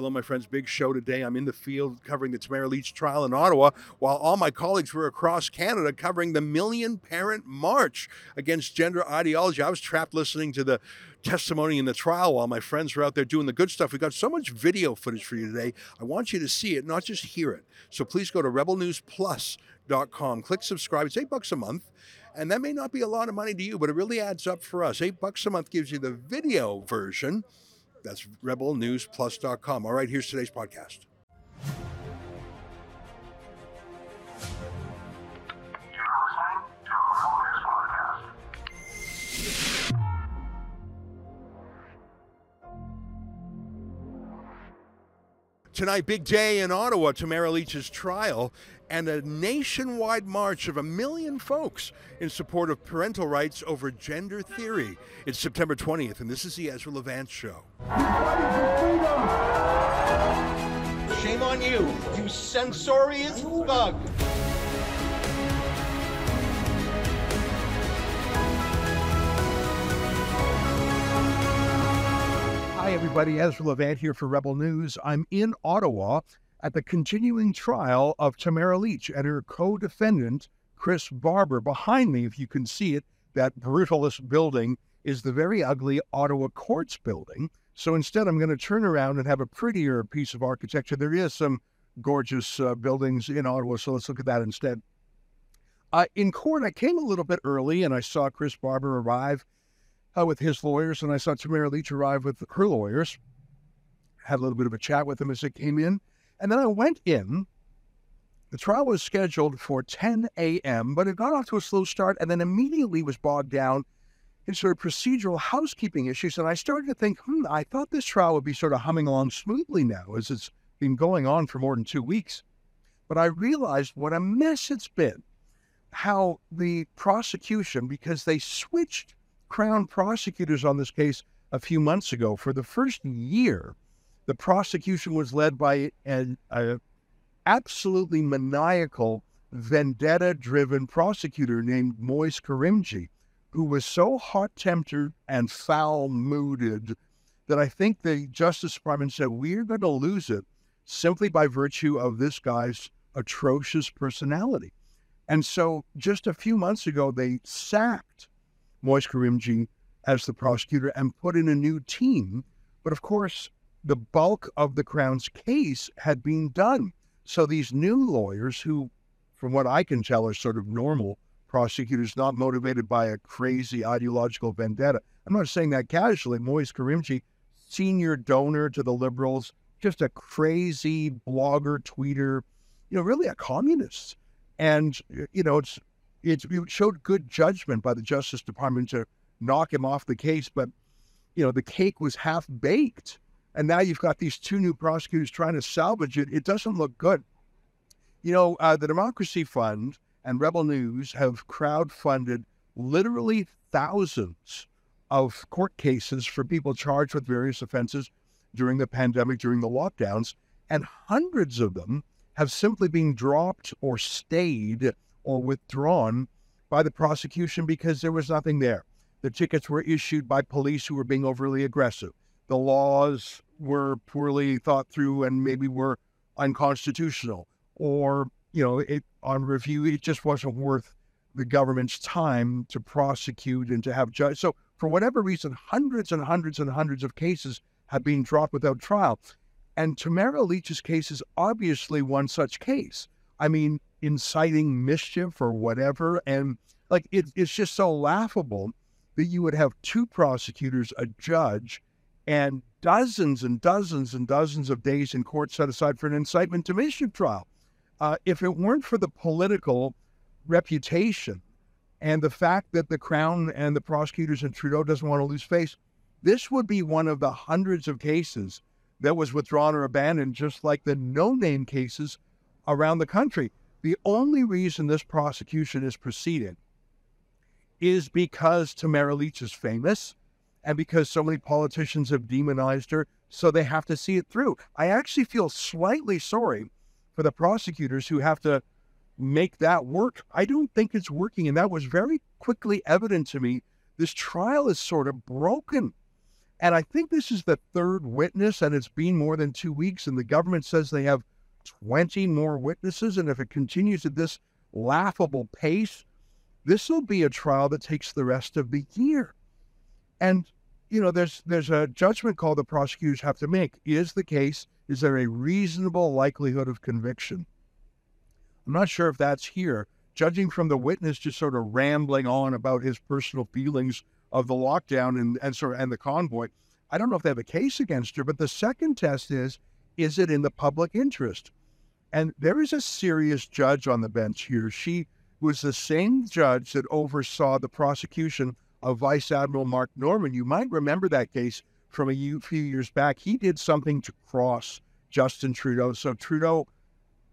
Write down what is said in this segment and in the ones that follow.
Hello, my friends. Big show today. I'm in the field covering the Tamara Lich trial in Ottawa, while all my colleagues were across Canada covering the Million Parent March against gender ideology. I was trapped listening to the testimony in the trial while my friends were out there doing the good stuff. We got so much video footage for you today. I want you to see it, not just hear it. So please go to rebelnewsplus.com. Click subscribe. It's eight bucks a month. And that may not be a lot of money to you, but it really adds up for us. Eight bucks a month gives you the video version that's rebelnewsplus.com. All right, here's today's podcast. Tonight, big day in Ottawa, Tamara Lich's trial, and a nationwide march of a million folks in support of parental rights over gender theory. It's September 20th, and this is the Ezra Levant Show. Shame on you, you censorious thug. Hi, everybody. Ezra Levant here for Rebel News. I'm in Ottawa at the continuing trial of Tamara Lich and her co defendant, Chris Barber. Behind me, if you can see it, that brutalist building is the very ugly Ottawa Courts building. So instead, I'm going to turn around and have a prettier piece of architecture. There is some gorgeous uh, buildings in Ottawa, so let's look at that instead. Uh, in court, I came a little bit early and I saw Chris Barber arrive uh, with his lawyers, and I saw Tamara Lich arrive with her lawyers. Had a little bit of a chat with them as they came in. And then I went in. The trial was scheduled for 10 a.m., but it got off to a slow start and then immediately was bogged down in sort of procedural housekeeping issues. And I started to think, hmm, I thought this trial would be sort of humming along smoothly now as it's been going on for more than two weeks. But I realized what a mess it's been. How the prosecution, because they switched Crown prosecutors on this case a few months ago, for the first year, the prosecution was led by an absolutely maniacal, vendetta driven prosecutor named Moiz Karimjee, who was so hot tempered and foul mooded that I think the Justice Department said, We're going to lose it simply by virtue of this guy's atrocious personality. And so just a few months ago, they sacked Moiz Karimjee as the prosecutor and put in a new team. But of course, the bulk of the Crown's case had been done. So these new lawyers, who, from what I can tell, are sort of normal prosecutors, not motivated by a crazy ideological vendetta. I'm not saying that casually. Moiz Karimjee, senior donor to the Liberals, just a crazy blogger, tweeter, you know, really a communist. And, you know, it's, it's, it showed good judgment by the Justice Department to knock him off the case, but, you know, the cake was half baked and now you've got these two new prosecutors trying to salvage it. It doesn't look good. You know, uh, the Democracy Fund and Rebel News have crowd-funded literally thousands of court cases for people charged with various offenses during the pandemic, during the lockdowns, and hundreds of them have simply been dropped or stayed or withdrawn by the prosecution because there was nothing there. The tickets were issued by police who were being overly aggressive the laws were poorly thought through and maybe were unconstitutional, or you know, it on review it just wasn't worth the government's time to prosecute and to have judge. So for whatever reason, hundreds and hundreds and hundreds of cases have been dropped without trial. And Tamara Lich's case is obviously one such case. I mean, inciting mischief or whatever. And like, it, it's just so laughable that you would have two prosecutors, a judge, and dozens and dozens and dozens of days in court set aside for an incitement to mischief trial. Uh, if it weren't for the political reputation and the fact that the Crown and the prosecutors and Trudeau doesn't want to lose face, this would be one of the hundreds of cases that was withdrawn or abandoned, just like the no name cases around the country. The only reason this prosecution is proceeding is because Tamara Lich is famous and because so many politicians have demonized her, so they have to see it through. I actually feel slightly sorry for the prosecutors who have to make that work. I don't think it's working. And that was very quickly evident to me. This trial is sort of broken. And I think this is the third witness, and it's been more than two weeks, and the government says they have 20 more witnesses. And if it continues at this laughable pace, this will be a trial that takes the rest of the year. And you know, there's there's a judgment call the prosecutors have to make. Is the case? Is there a reasonable likelihood of conviction? I'm not sure if that's here. Judging from the witness just sort of rambling on about his personal feelings of the lockdown and, and sort of and the convoy, I don't know if they have a case against her. But the second test is, is it in the public interest? And there is a serious judge on the bench here. She was the same judge that oversaw the prosecution of Vice Admiral Mark Norman. You might remember that case from a few years back. He did something to cross Justin Trudeau. So Trudeau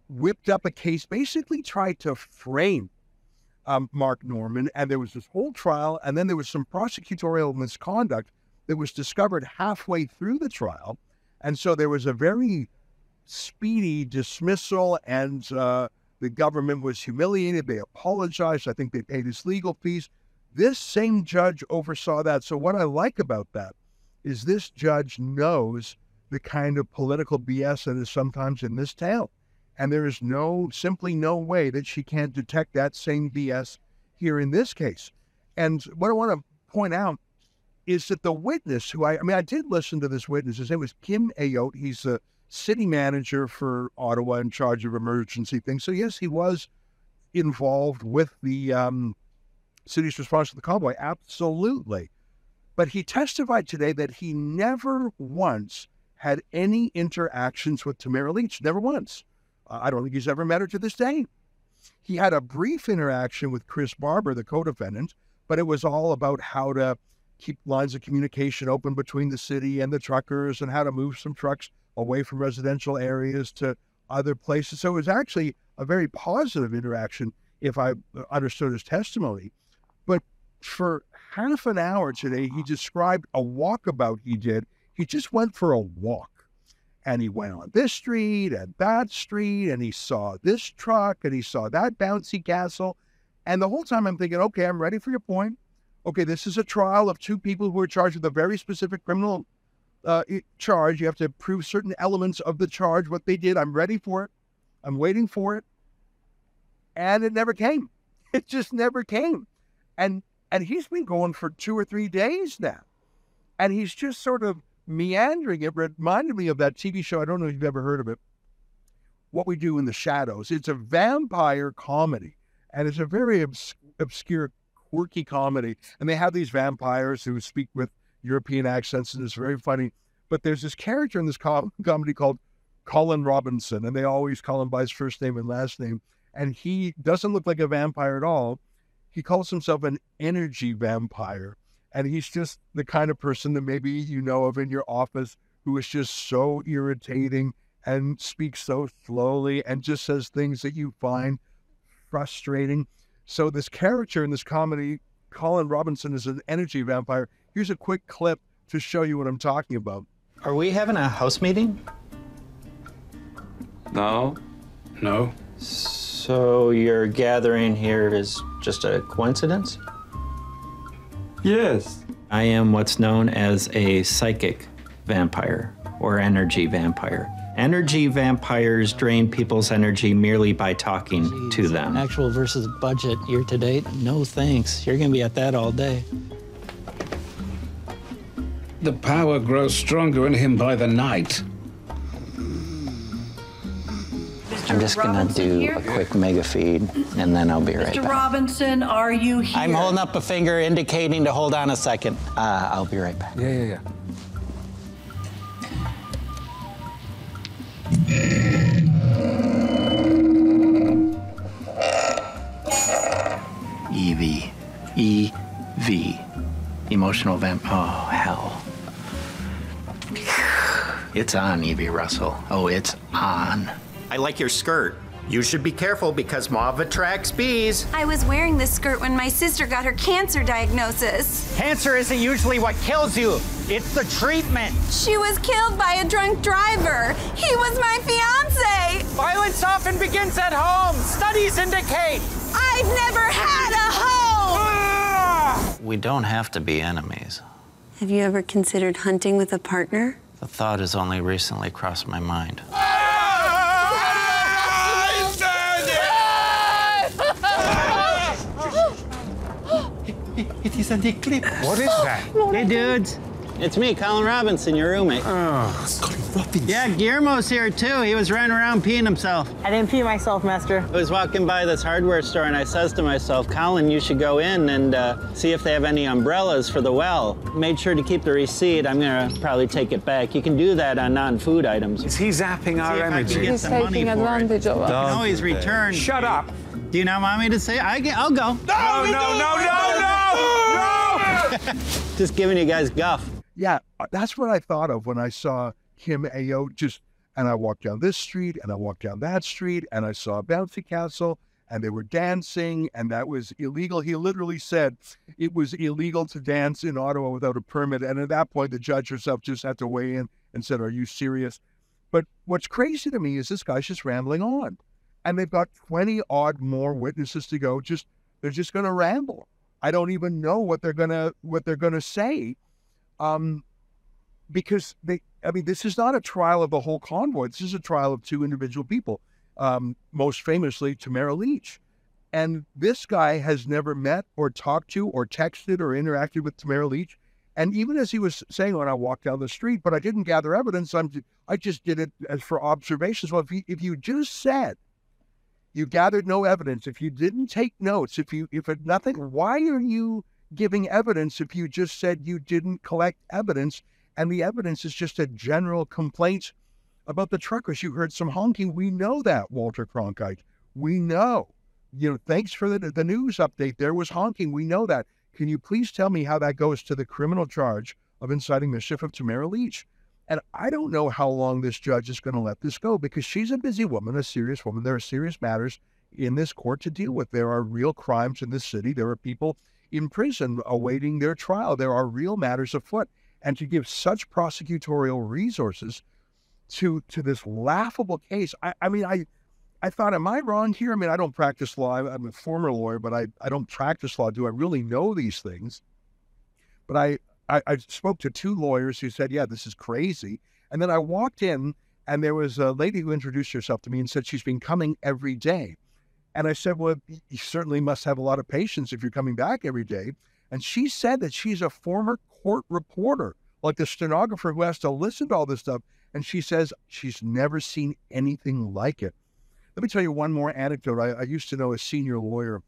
whipped up a case, basically tried to frame um, Mark Norman. And there was this whole trial. And then there was some prosecutorial misconduct that was discovered halfway through the trial. And so there was a very speedy dismissal, and uh, the government was humiliated. They apologized. I think they paid his legal fees. This same judge oversaw that. So, what I like about that is this judge knows the kind of political BS that is sometimes in this town. And there is no, simply no way that she can't detect that same BS here in this case. And what I want to point out is that the witness who I, I mean, I did listen to this witness. His name was Kim Ayotte. He's the city manager for Ottawa in charge of emergency things. So, yes, he was involved with the um, city's response to the convoy? Absolutely. But he testified today that he never once had any interactions with Tamara Lich, never once. Uh, I don't think he's ever met her to this day. He had a brief interaction with Chris Barber, the co defendant, but it was all about how to keep lines of communication open between the city and the truckers and how to move some trucks away from residential areas to other places. So it was actually a very positive interaction, if I understood his testimony. For half an hour today, he described a walkabout he did. He just went for a walk. And he went on this street and that street, and he saw this truck and he saw that bouncy castle. And the whole time I'm thinking, okay, I'm ready for your point. Okay, this is a trial of two people who are charged with a very specific criminal uh, charge. You have to prove certain elements of the charge, what they did. I'm ready for it. I'm waiting for it. And it never came. It just never came and and he's been going for two or three days now, and he's just sort of meandering. It reminded me of that TV show. I don't know if you've ever heard of it. What we do in the shadows. It's a vampire comedy, and it's a very obs- obscure, quirky comedy. And they have these vampires who speak with European accents, and it's very funny. But there's this character in this com- comedy called Colin Robinson, and they always call him by his first name and last name. And he doesn't look like a vampire at all he calls himself an energy vampire. And he's just the kind of person that maybe you know of in your office who is just so irritating and speaks so slowly and just says things that you find frustrating. So, this character in this comedy, Colin Robinson, is an energy vampire. Here's a quick clip to show you what I'm talking about. Are we having a house meeting? No. No. So, your gathering here is just a coincidence? Yes. I am what's known as a psychic vampire or energy vampire. Energy vampires drain people's energy merely by talking Jeez. to them. Actual versus budget year to date? No thanks. You're going to be at that all day. The power grows stronger in him by the night. I'm just going to do here? a quick mega feed and then I'll be right Mr. back. Robinson, are you here? I'm holding up a finger indicating to hold on a second. Uh, I'll be right back. Yeah, yeah, yeah. EV. EV. Emotional vamp. Oh, hell. It's on, Evie Russell. Oh, it's on. I like your skirt. You should be careful because mauve attracts bees. I was wearing this skirt when my sister got her cancer diagnosis. Cancer isn't usually what kills you, it's the treatment. She was killed by a drunk driver. He was my fiance. Violence often begins at home. Studies indicate. I've never had a home. We don't have to be enemies. Have you ever considered hunting with a partner? The thought has only recently crossed my mind. It is an eclipse. What is that? Hey, dudes. It's me, Colin Robinson, your roommate. Oh, Colin Robinson. Yeah, Guillermo's here too. He was running around peeing himself. I didn't pee myself, master. I was walking by this hardware store and I says to myself, Colin, you should go in and uh, see if they have any umbrellas for the well. Made sure to keep the receipt. I'm gonna probably take it back. You can do that on non-food items. Is he zapping our See if I can energy? get some money for it. of You can always return. Shut up. Do you not want me to say? I get, I'll go. No, no, no, no, no, no! Just giving you guys guff. Yeah, that's what I thought of when I saw Kim Ayotte just, and I walked down this street and I walked down that street and I saw a bouncy castle and they were dancing and that was illegal. He literally said it was illegal to dance in Ottawa without a permit. And at that point, the judge herself just had to weigh in and said, Are you serious? But what's crazy to me is this guy's just rambling on. And they've got 20 odd more witnesses to go. Just they're just gonna ramble. I don't even know what they're gonna what they're gonna say um, because they, I mean, this is not a trial of the whole convoy. This is a trial of two individual people, um, most famously Tamara Lich. And this guy has never met or talked to or texted or interacted with Tamara Lich. And even as he was saying when I walked down the street, but I didn't gather evidence, I'm, I just did it as for observations. Well, if you, if you just said you gathered no evidence, if you didn't take notes, if you, if nothing, why are you giving evidence if you just said you didn't collect evidence and the evidence is just a general complaint about the truckers? You heard some honking. We know that, Walter Cronkite. We know. You know, thanks for the, the news update. There was honking. We know that. Can you please tell me how that goes to the criminal charge of inciting mischief of Tamara Lich? And I don't know how long this judge is going to let this go because she's a busy woman, a serious woman. There are serious matters in this court to deal with. There are real crimes in this city. There are people in prison awaiting their trial. There are real matters afoot. And to give such prosecutorial resources to to this laughable case, I, I mean, I I thought, am I wrong here? I mean, I don't practice law. I'm a former lawyer, but I, I don't practice law. Do I really know these things? But I, I, I spoke to two lawyers who said, yeah, this is crazy. And then I walked in and there was a lady who introduced herself to me and said she's been coming every day. And I said, Well, you certainly must have a lot of patience if you're coming back every day. And she said that she's a former court reporter, like the stenographer who has to listen to all this stuff. And she says she's never seen anything like it. Let me tell you one more anecdote. I, I used to know a senior lawyer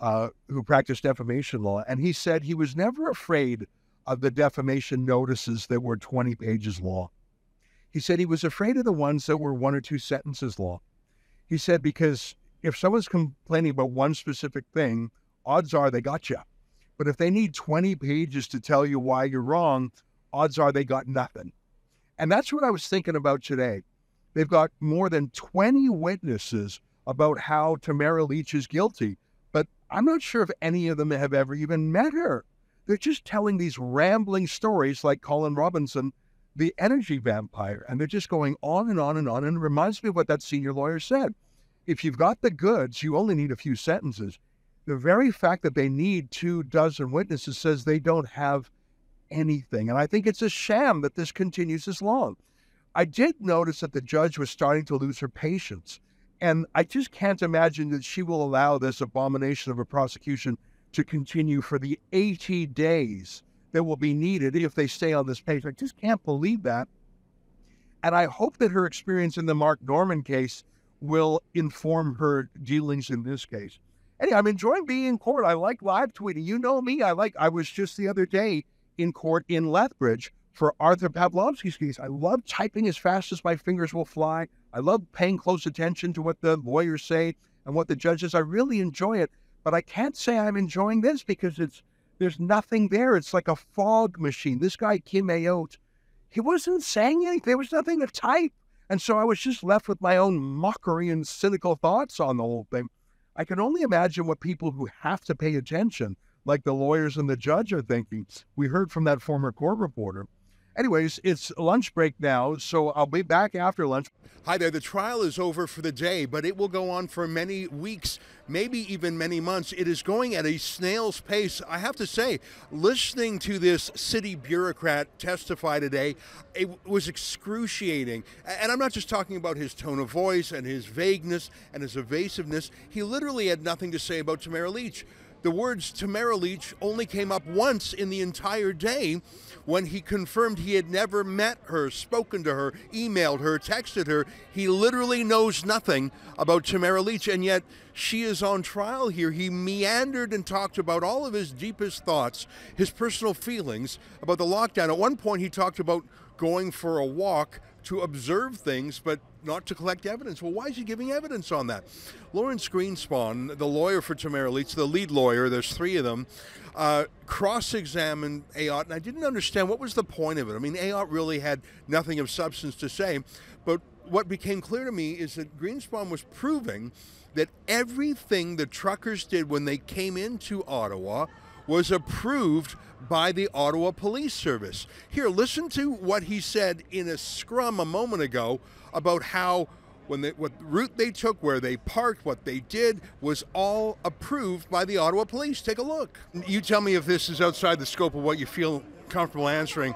uh, who practiced defamation law, and he said he was never afraid of the defamation notices that were 20 pages long. He said he was afraid of the ones that were one or two sentences long. He said because if someone's complaining about one specific thing, odds are they got you. But if they need 20 pages to tell you why you're wrong, odds are they got nothing. And that's what I was thinking about today. They've got more than 20 witnesses about how Tamara Lich is guilty, but I'm not sure if any of them have ever even met her. They're just telling these rambling stories like Colin Robinson, the energy vampire, and they're just going on and on and on. And it reminds me of what that senior lawyer said if you've got the goods, you only need a few sentences. The very fact that they need two dozen witnesses says they don't have anything. And I think it's a sham that this continues this long. I did notice that the judge was starting to lose her patience. And I just can't imagine that she will allow this abomination of a prosecution to continue for the 80 days that will be needed if they stay on this page. I just can't believe that. And I hope that her experience in the Mark Norman case will inform her dealings in this case. Anyway, I'm enjoying being in court. I like live tweeting. You know me. I like. I was just the other day in court in Lethbridge for Arthur Pawlowski's case. I love typing as fast as my fingers will fly. I love paying close attention to what the lawyers say and what the judges. I really enjoy it, but I can't say I'm enjoying this because it's there's nothing there. It's like a fog machine. This guy Kim Ayotte, he wasn't saying anything. There was nothing to type. And so I was just left with my own mockery and cynical thoughts on the whole thing. I can only imagine what people who have to pay attention, like the lawyers and the judge, are thinking. We heard from that former court reporter. Anyways, it's lunch break now, so I'll be back after lunch. Hi there. The trial is over for the day, but it will go on for many weeks, maybe even many months. It is going at a snail's pace. I have to say, listening to this city bureaucrat testify today, it was excruciating. And I'm not just talking about his tone of voice and his vagueness and his evasiveness. He literally had nothing to say about Tamara Lich. The words Tamara Lich only came up once in the entire day when he confirmed he had never met her, spoken to her, emailed her, texted her. He literally knows nothing about Tamara Lich, and yet she is on trial here. He meandered and talked about all of his deepest thoughts, his personal feelings about the lockdown. At one point, he talked about going for a walk to observe things, but not to collect evidence. Well, why is he giving evidence on that? Lawrence Greenspon, the lawyer for Tamara Lich, the lead lawyer, there's three of them, uh, cross examined Ayotte, and I didn't understand what was the point of it. I mean, Ayotte really had nothing of substance to say, but what became clear to me is that Greenspon was proving that everything the truckers did when they came into Ottawa was approved by the Ottawa Police Service. Here, listen to what he said in a scrum a moment ago about how when they, what route they took, where they parked, what they did was all approved by the Ottawa Police. Take a look. You tell me if this is outside the scope of what you feel comfortable answering.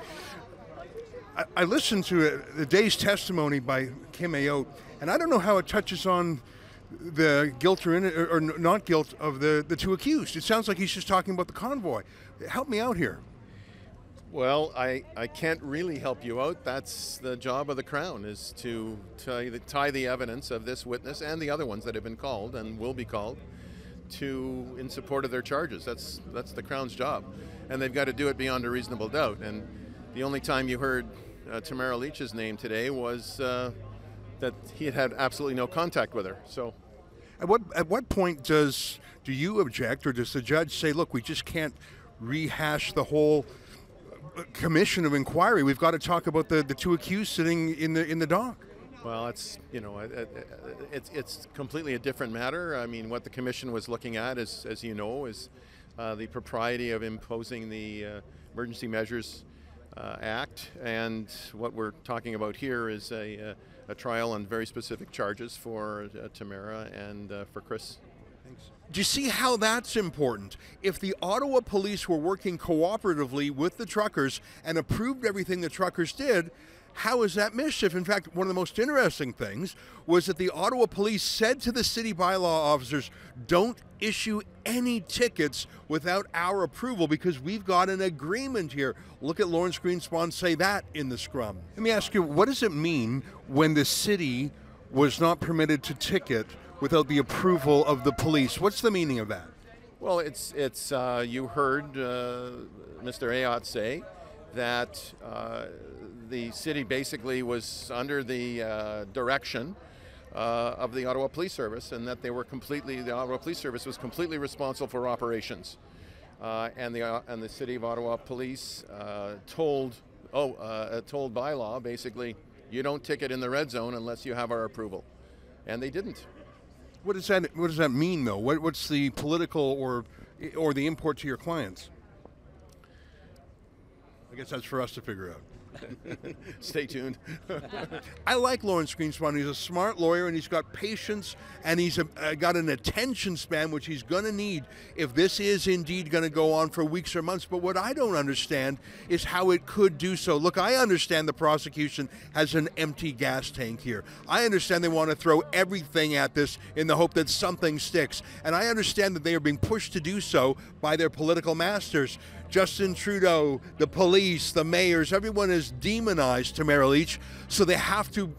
I, I listened to it, the day's testimony by Kim Ayotte, and I don't know how it touches on the guilt or, in, or, not guilt of the, the two accused. It sounds like he's just talking about the convoy. Help me out here. Well, I, I can't really help you out. That's the job of the Crown is to tie the, tie the evidence of this witness and the other ones that have been called and will be called to in support of their charges. That's that's the Crown's job, and they've got to do it beyond a reasonable doubt. And the only time you heard uh, Tamara Lich's name today was uh, that he had had absolutely no contact with her. So, at what at what point does do you object, or does the judge say, "Look, we just can't rehash the whole"? uh, Commission of inquiry. We've got to talk about the, the two accused sitting in the in the dock. Well, it's you know it, it, it's it's completely a different matter. I mean, what the commission was looking at is, as you know, is uh, the propriety of imposing the uh, Emergency Measures uh, Act, and what we're talking about here is a, a trial on very specific charges for uh, Tamara and uh, for Chris. Do you see how that's important? If the Ottawa police were working cooperatively with the truckers and approved everything the truckers did, how is that mischief? In fact, one of the most interesting things was that the Ottawa police said to the city bylaw officers, don't issue any tickets without our approval because we've got an agreement here. Look at Lawrence Greenspon say that in the scrum. Let me ask you, what does it mean when the city was not permitted to ticket without the approval of the police? What's the meaning of that? Well, it's it's uh, you heard uh, Mr. Ayotte say that uh, the city basically was under the uh, direction uh, of the Ottawa Police Service, and that they were completely the Ottawa Police Service was completely responsible for operations, uh, and the and the city of Ottawa Police told oh told by law basically you don't ticket in the red zone unless you have our approval, and they didn't. What does that What does that mean, though? What, what's the political or or the import to your clients? I guess that's for us to figure out. Stay tuned. I like Lawrence Greenspon. He's a smart lawyer and he's got patience and he's a, uh, got an attention span, which he's going to need if this is indeed going to go on for weeks or months. But what I don't understand is how it could do so. Look, I understand the prosecution has an empty gas tank here. I understand they want to throw everything at this in the hope that something sticks. And I understand that they are being pushed to do so by their political masters. Justin Trudeau, the police, the mayors, everyone has demonized Tamara Lich, so they have to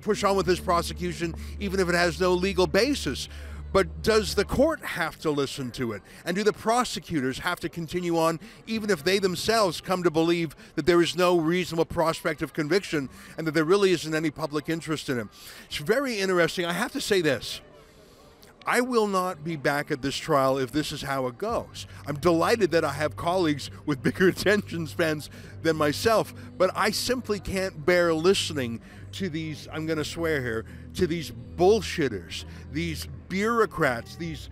push on with this prosecution even if it has no legal basis. But does the court have to listen to it? And do the prosecutors have to continue on even if they themselves come to believe that there is no reasonable prospect of conviction and that there really isn't any public interest in it? It's very interesting. I have to say this. I will not be back at this trial if this is how it goes. I'm delighted that I have colleagues with bigger attention spans than myself, but I simply can't bear listening to these, I'm going to swear here, to these bullshitters, these bureaucrats, these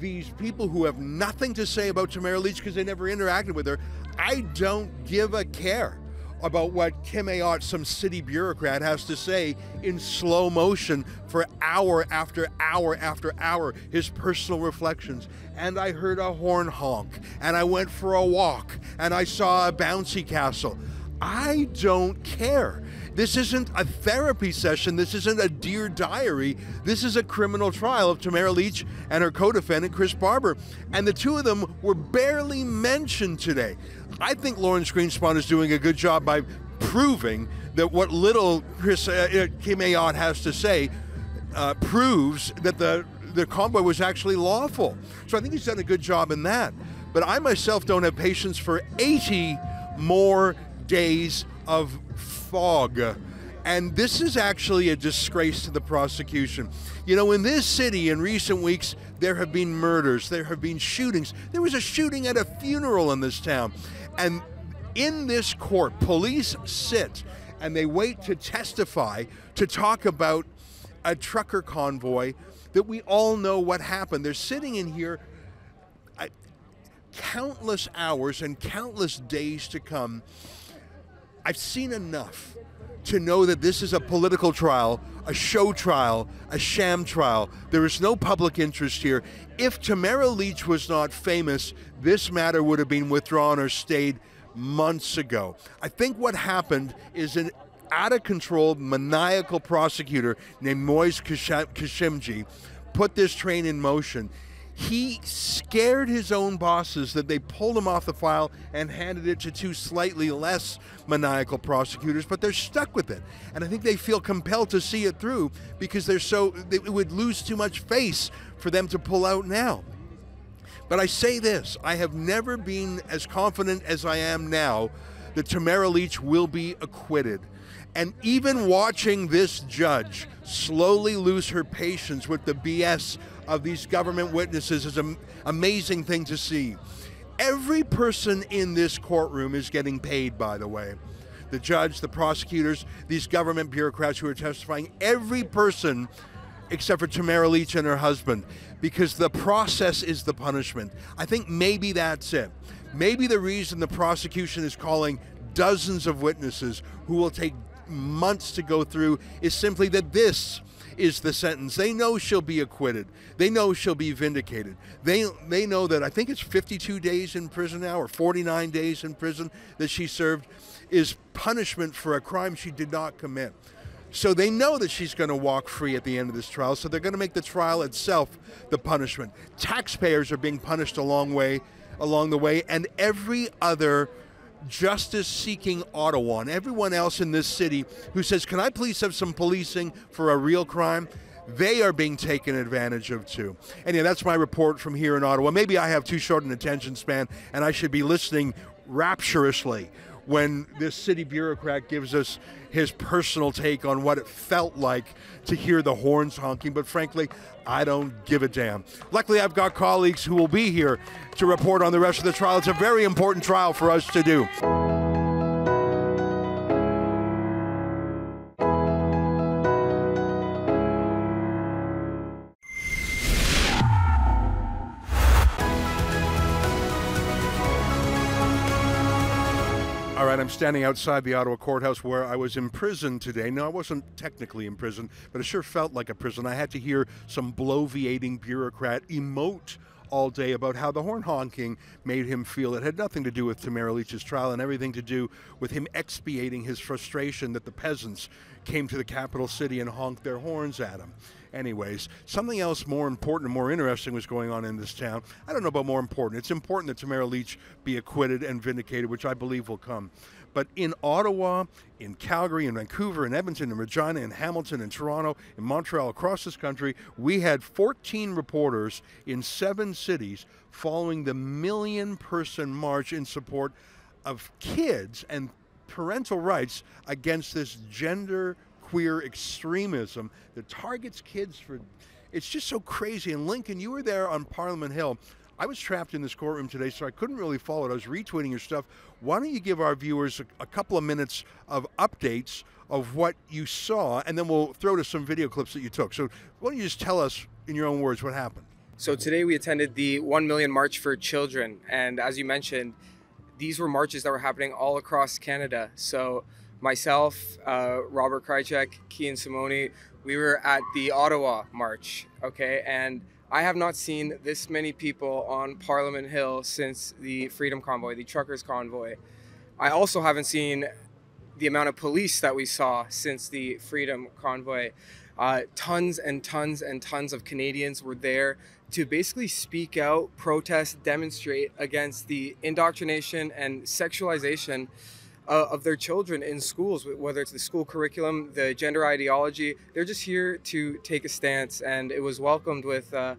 these people who have nothing to say about Tamara Lich because they never interacted with her. I don't give a care. About what Kim Ayotte, some city bureaucrat, has to say in slow motion for hour after hour after hour, his personal reflections. And I heard a horn honk, and I went for a walk, and I saw a bouncy castle. I don't care. This isn't a therapy session. This isn't a dear diary. This is a criminal trial of Tamara Lich and her co defendant, Chris Barber. And the two of them were barely mentioned today. I think Lawrence Greenspon is doing a good job by proving that what little Chris uh, uh Kim Ayotte has to say uh, proves that the the convoy was actually lawful. So I think he's done a good job in that. But I myself don't have patience for 80 more days of fog. And this is actually a disgrace to the prosecution. You know, in this city in recent weeks, there have been murders, there have been shootings. There was a shooting at a funeral in this town. And in this court, police sit and they wait to testify to talk about a trucker convoy that we all know what happened. They're sitting in here uh, countless hours and countless days to come I've seen enough to know that this is a political trial, a show trial, a sham trial. There is no public interest here. If Tamara Lich was not famous, this matter would have been withdrawn or stayed months ago. I think what happened is an out of control, maniacal prosecutor named Moiz Karimjee put this train in motion he scared his own bosses that they pulled him off the file and handed it to two slightly less maniacal prosecutors, but they're stuck with it. And I think they feel compelled to see it through because they're so, it would lose too much face for them to pull out now. But I say this I have never been as confident as I am now that Tamara Lich will be acquitted. And even watching this judge slowly lose her patience with the BS of these government witnesses is an amazing thing to see. Every person in this courtroom is getting paid, by the way. The judge, the prosecutors, these government bureaucrats who are testifying, every person except for Tamara Lich and her husband, because the process is the punishment. I think maybe that's it. Maybe the reason the prosecution is calling dozens of witnesses who will take months to go through is simply that this is the sentence. They know she'll be acquitted. They know she'll be vindicated. They they know that I think it's 52 days in prison now or 49 days in prison that she served is punishment for a crime she did not commit. So they know that she's going to walk free at the end of this trial. So they're going to make the trial itself the punishment. Taxpayers are being punished a long way along the way and every other justice seeking Ottawa and everyone else in this city who says, Can I please have some policing for a real crime? They are being taken advantage of too. Anyway, that's my report from here in Ottawa. Maybe I have too short an attention span and I should be listening rapturously when this city bureaucrat gives us his personal take on what it felt like to hear the horns honking. But frankly, I don't give a damn. Luckily, I've got colleagues who will be here to report on the rest of the trial. It's a very important trial for us to do. I'm standing outside the Ottawa courthouse where I was imprisoned today. No, I wasn't technically imprisoned, but it sure felt like a prison. I had to hear some bloviating bureaucrat emote all day about how the horn honking made him feel. It had nothing to do with Tamara Lich's trial and everything to do with him expiating his frustration that the peasants came to the capital city and honked their horns at him. Anyways, something else more important and more interesting was going on in this town. I don't know about more important. It's important that Tamara Lich be acquitted and vindicated, which I believe will come. But in Ottawa, in Calgary, in Vancouver, in Edmonton, in Regina, in Hamilton, in Toronto, in Montreal, across this country, we had 14 reporters in seven cities following the million person march in support of kids and parental rights against this gender queer extremism that targets kids for it's just so crazy. And lincoln you were there on parliament hill. I was trapped in this courtroom today so i couldn't really follow it. I was retweeting your stuff. Why don't you give our viewers a, a couple of minutes of updates of what you saw and then we'll throw to some video clips that you took. So why don't you just tell us in your own words what happened? So today we attended the 1 million march for children and as you mentioned these were marches that were happening all across Canada. So myself, uh, Robert Krychek, Kian Simone, we were at the Ottawa March, okay? And I have not seen this many people on Parliament Hill since the Freedom Convoy, the Truckers Convoy. I also haven't seen the amount of police that we saw since the Freedom Convoy. Uh, tons and tons and tons of Canadians were there to basically speak out, protest, demonstrate against the indoctrination and sexualization uh, of their children in schools, whether it's the school curriculum, the gender ideology. They're just here to take a stance, and it was welcomed with uh,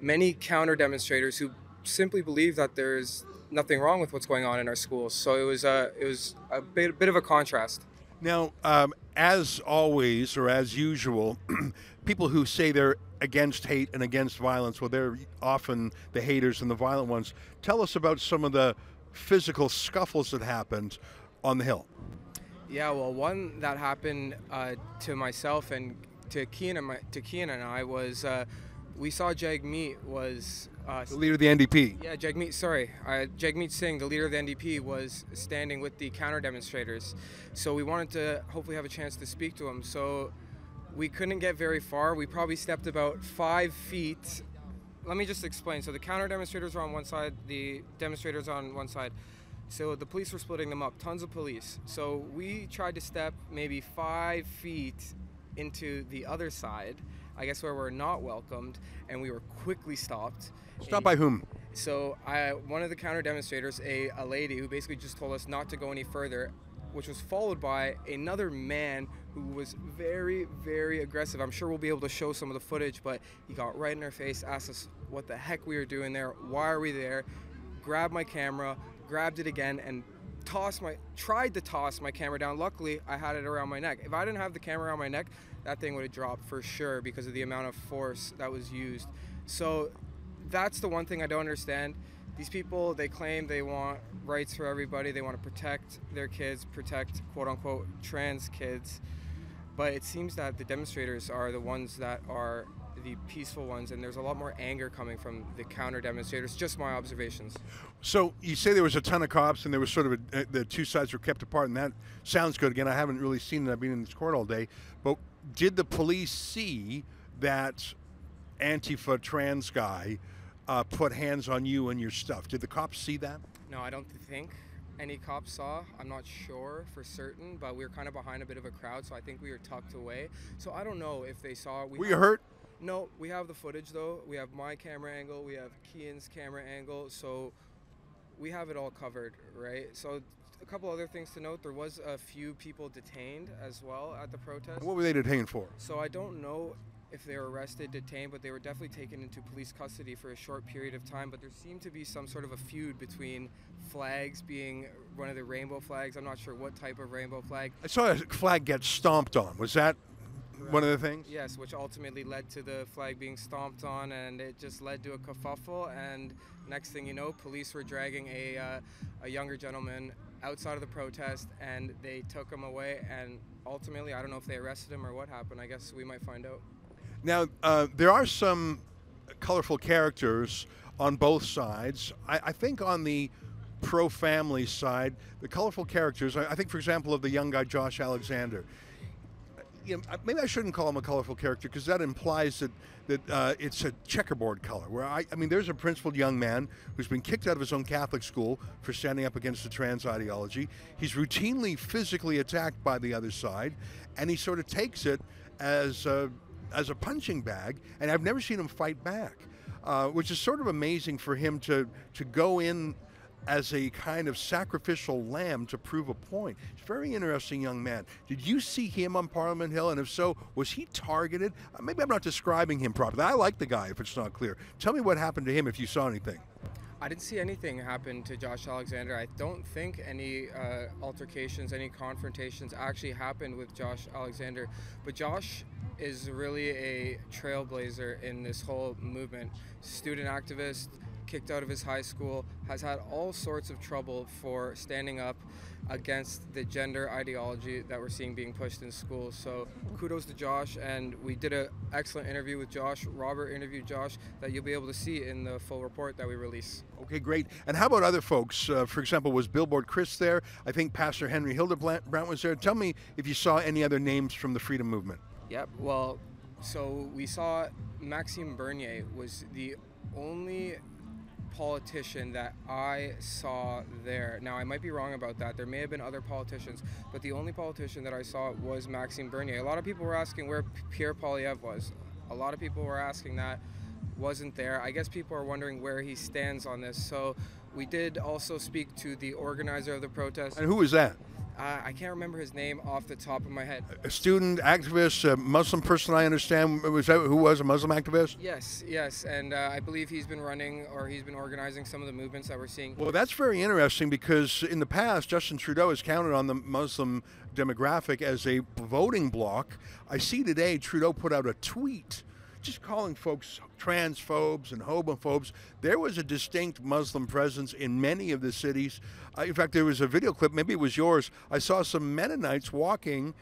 many counter demonstrators who simply believe that there's nothing wrong with what's going on in our schools. So it was a it was a bit, bit of a contrast. Now, um, as always, or as usual, people who say they're against hate and against violence, well, they're often the haters and the violent ones. Tell us about some of the physical scuffles that happened on the Hill. Yeah, well, one that happened uh, to myself and to Kian and, my, to and I was uh, we saw Jagmeet was uh, the leader of the NDP. Yeah, Jagmeet. Sorry, uh, Jagmeet Singh, the leader of the NDP, was standing with the counter demonstrators. So we wanted to hopefully have a chance to speak to him. So we couldn't get very far. We probably stepped about five feet. Let me just explain. So the counter demonstrators were on one side, the demonstrators on one side. So the police were splitting them up, tons of police. So we tried to step maybe five feet into the other side, I guess where we're not welcomed, and we were quickly stopped. Stopped by whom? So I, one of the counter demonstrators, a, a lady who basically just told us not to go any further, which was followed by another man who was very, very aggressive. I'm sure we'll be able to show some of the footage, but he got right in our face, asked us what the heck we were doing there, why are we there, grabbed my camera, grabbed it again, and tossed my tried to toss my camera down. Luckily, I had it around my neck. If I didn't have the camera around my neck, that thing would have dropped for sure because of the amount of force that was used. So that's the one thing I don't understand. These people, they claim they want rights for everybody. They want to protect their kids, protect quote unquote trans kids. But it seems that the demonstrators are the ones that are the peaceful ones, and there's a lot more anger coming from the counter demonstrators. Just my observations. So you say there was a ton of cops, and there was sort of a, uh, the two sides were kept apart, and that sounds good. Again, I haven't really seen it. I've been in this court all day, but did the police see that Antifa trans guy uh, put hands on you and your stuff? Did the cops see that? No, I don't think any cops saw. I'm not sure for certain, but we were kind of behind a bit of a crowd, so I think we were tucked away. So I don't know if they saw. We were you hurt? No, we have the footage though. We have my camera angle, we have Kian's camera angle, so we have it all covered, right? So a couple other things to note: there was a few people detained as well at the protest. What were they detained for? So I don't know if they were arrested, detained, but they were definitely taken into police custody for a short period of time. But there seemed to be some sort of a feud between flags being one of the rainbow flags. I'm not sure what type of rainbow flag. I saw a flag get stomped on. Was that one of the things? Yes, which ultimately led to the flag being stomped on, and it just led to a kerfuffle. And next thing you know, police were dragging a, uh, a younger gentleman outside of the protest, and they took him away. And ultimately, I don't know if they arrested him or what happened. I guess we might find out. Now, uh, there are some colorful characters on both sides. I, I think on the pro family side, the colorful characters, I, I think, for example, of the young guy Josh Alexander you know, maybe I shouldn't call him a colorful character because that implies that that uh, it's a checkerboard color. Where I, I mean, there's a principled young man who's been kicked out of his own Catholic school for standing up against the trans ideology. He's routinely physically attacked by the other side, and he sort of takes it as a, as a punching bag. And I've never seen him fight back, uh, which is sort of amazing for him to to go in as a kind of sacrificial lamb to prove a point. He's a very interesting young man. Did you see him on Parliament Hill? And if so, was he targeted? Uh, maybe I'm not describing him properly. I like the guy if it's not clear. Tell me what happened to him if you saw anything. I didn't see anything happen to Josh Alexander. I don't think any uh, altercations, any confrontations actually happened with Josh Alexander. But Josh is really a trailblazer in this whole movement. Student activist, kicked out of his high school, has had all sorts of trouble for standing up against the gender ideology that we're seeing being pushed in schools. So kudos to Josh, and we did an excellent interview with Josh. Robert interviewed Josh that you'll be able to see in the full report that we release. Okay, great. And how about other folks? Uh, for example, was Billboard Chris there? I think Pastor Henry Hildebrandt was there. Tell me if you saw any other names from the freedom movement. Yep. Well, so we saw Maxime Bernier was the only politician that I saw there. Now, I might be wrong about that. There may have been other politicians, but the only politician that I saw was Maxime Bernier. A lot of people were asking where Pierre Poilievre was. A lot of people were asking that. Wasn't there. I guess people are wondering where he stands on this. So we did also speak to the organizer of the protest. And who was that? Uh, I can't remember his name off the top of my head. A student, activist, a Muslim person. I understand. Was that who was a Muslim activist? Yes, yes, and uh, I believe he's been running or he's been organizing some of the movements that we're seeing. Well, that's very interesting because in the past, Justin Trudeau has counted on the Muslim demographic as a voting bloc. I see today Trudeau put out a tweet just calling folks transphobes and homophobes. There was a distinct Muslim presence in many of the cities. Uh, in fact, there was a video clip, maybe it was yours. I saw some Mennonites walking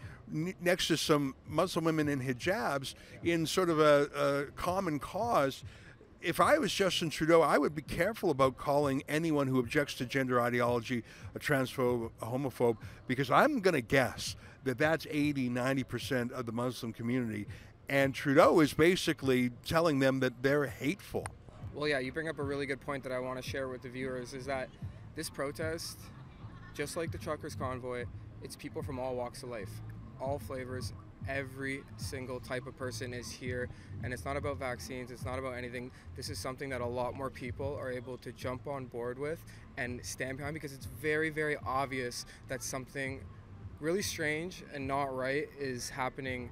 next to some Muslim women in hijabs in sort of a, a common cause if I was Justin Trudeau, I would be careful about calling anyone who objects to gender ideology a transphobe, a homophobe, because I'm going to guess that that's 80, 90% of the Muslim community. And Trudeau is basically telling them that they're hateful. Well, yeah, you bring up a really good point that I want to share with the viewers is that this protest, just like the truckers convoy, it's people from all walks of life, all flavors, every single type of person is here and it's not about vaccines it's not about anything this is something that a lot more people are able to jump on board with and stand behind because it's very very obvious that something really strange and not right is happening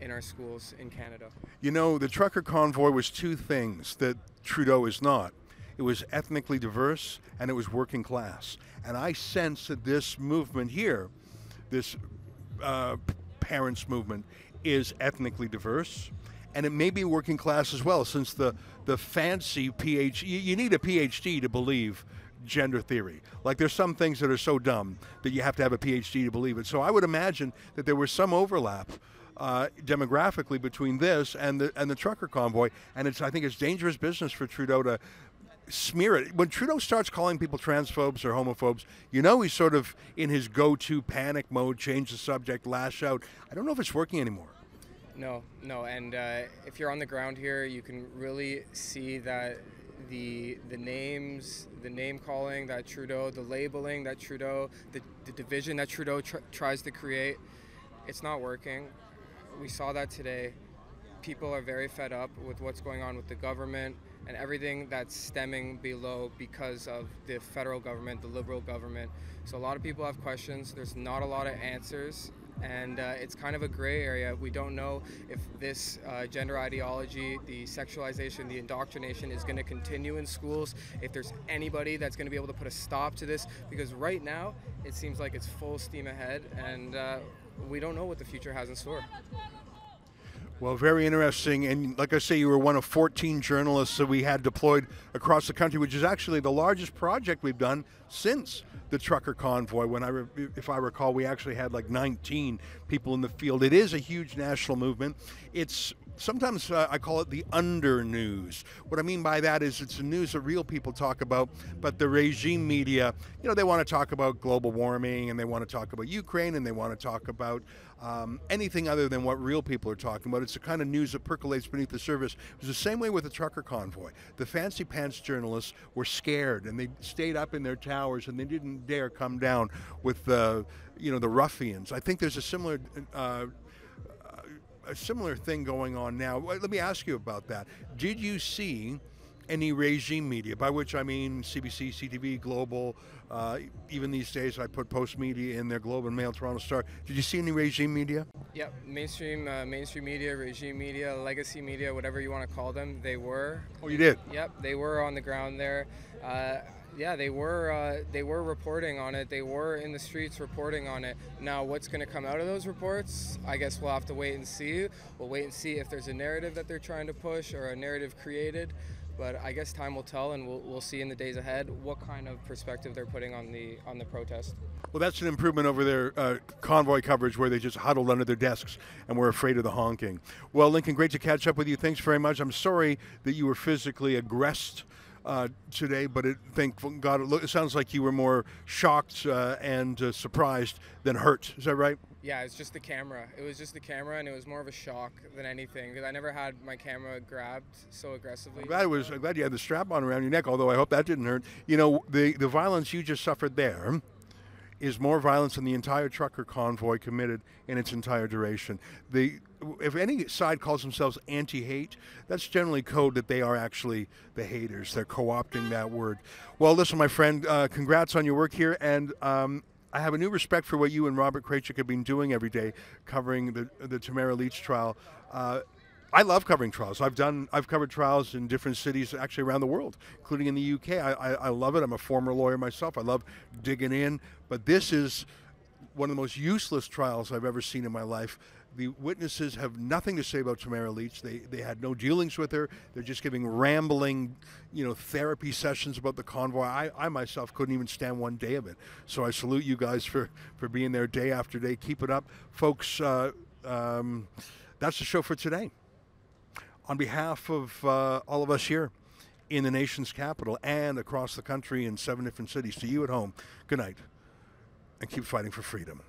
in our schools in Canada. You know, the trucker convoy was two things that Trudeau is not. It was ethnically diverse and it was working class. And I sense that this movement here, this uh, parents movement, is ethnically diverse. And it may be working class as well, since the, the fancy PhD, you need a PhD to believe gender theory. Like there's some things that are so dumb that you have to have a PhD to believe it. So I would imagine that there was some overlap uh, demographically between this and the and the trucker convoy, and it's I think it's dangerous business for Trudeau to smear it. When Trudeau starts calling people transphobes or homophobes, you know he's sort of in his go-to panic mode, change the subject, lash out. I don't know if it's working anymore. No, no, and uh, if you're on the ground here, you can really see that the the names, the name calling that Trudeau, the labeling that Trudeau, the, the division that Trudeau tr- tries to create, it's not working we saw that today. People are very fed up with what's going on with the government and everything that's stemming below because of the federal government, the liberal government. So a lot of people have questions. There's not a lot of answers and uh, it's kind of a gray area. We don't know if this uh, gender ideology, the sexualization, the indoctrination is going to continue in schools, if there's anybody that's going to be able to put a stop to this, because right now it seems like it's full steam ahead, and uh, we don't know what the future has in store. Well, very interesting. And like I say, you were one of 14 journalists that we had deployed across the country, which is actually the largest project we've done since the trucker convoy. When I, re- if I recall, we actually had like 19 people in the field. It is a huge national movement. It's sometimes uh, I call it the under news. What I mean by that is it's the news that real people talk about, but the regime media, you know, they want to talk about global warming and they want to talk about Ukraine and they want to talk about um, anything other than what real people are talking about. It's the kind of news that percolates beneath the surface. It was the same way with the trucker convoy. The fancy pants journalists were scared and they stayed up in their towers and they didn't dare come down with the, you know, the ruffians. I think there's a similar. Uh, a similar thing going on now. Let me ask you about that. Did you see any regime media, by which I mean CBC, CTV, Global, uh, even these days I put Post Media in there, Globe and Mail, Toronto Star. Did you see any regime media? Yep, mainstream, uh, mainstream media, regime media, legacy media, whatever you want to call them, they were. Oh, you did? Yep, they were on the ground there. Uh, yeah, they were uh, they were reporting on it. They were in the streets reporting on it. Now, what's going to come out of those reports? I guess we'll have to wait and see. We'll wait and see if there's a narrative that they're trying to push or a narrative created. But I guess time will tell, and we'll, we'll see in the days ahead what kind of perspective they're putting on the on the protest. Well, that's an improvement over their uh, convoy coverage where they just huddled under their desks and were afraid of the honking. Well, Lincoln, great to catch up with you. Thanks very much. I'm sorry that you were physically aggressed uh, today, but it, thank God, it, it, sounds like you were more shocked uh, and uh, surprised than hurt. Is that right? Yeah, it's just the camera. It was just the camera, and it was more of a shock than anything because I never had my camera grabbed so aggressively. I'm glad, it was, I'm glad you had the strap on around your neck, although I hope that didn't hurt. You know, the, the violence you just suffered there is more violence than the entire trucker convoy committed in its entire duration. The if any side calls themselves anti-hate, that's generally code that they are actually the haters. They're co-opting that word. Well, listen, my friend, uh, congrats on your work here, and um, I have a new respect for what you and Robert Kraychik have been doing every day, covering the the Tamara Lich trial. Uh, I love covering trials. I've done, I've covered trials in different cities, actually around the world, including in the UK. I, I, I love it. I'm a former lawyer myself. I love digging in. But this is one of the most useless trials I've ever seen in my life. The witnesses have nothing to say about Tamara Lich. They, they had no dealings with her. They're just giving rambling, you know, therapy sessions about the convoy. I, I myself couldn't even stand one day of it. So I salute you guys for, for being there day after day. Keep it up. Folks, uh, um, that's the show for today on behalf of uh, all of us here in the nation's capital and across the country in seven different cities, to you at home, good night and keep fighting for freedom.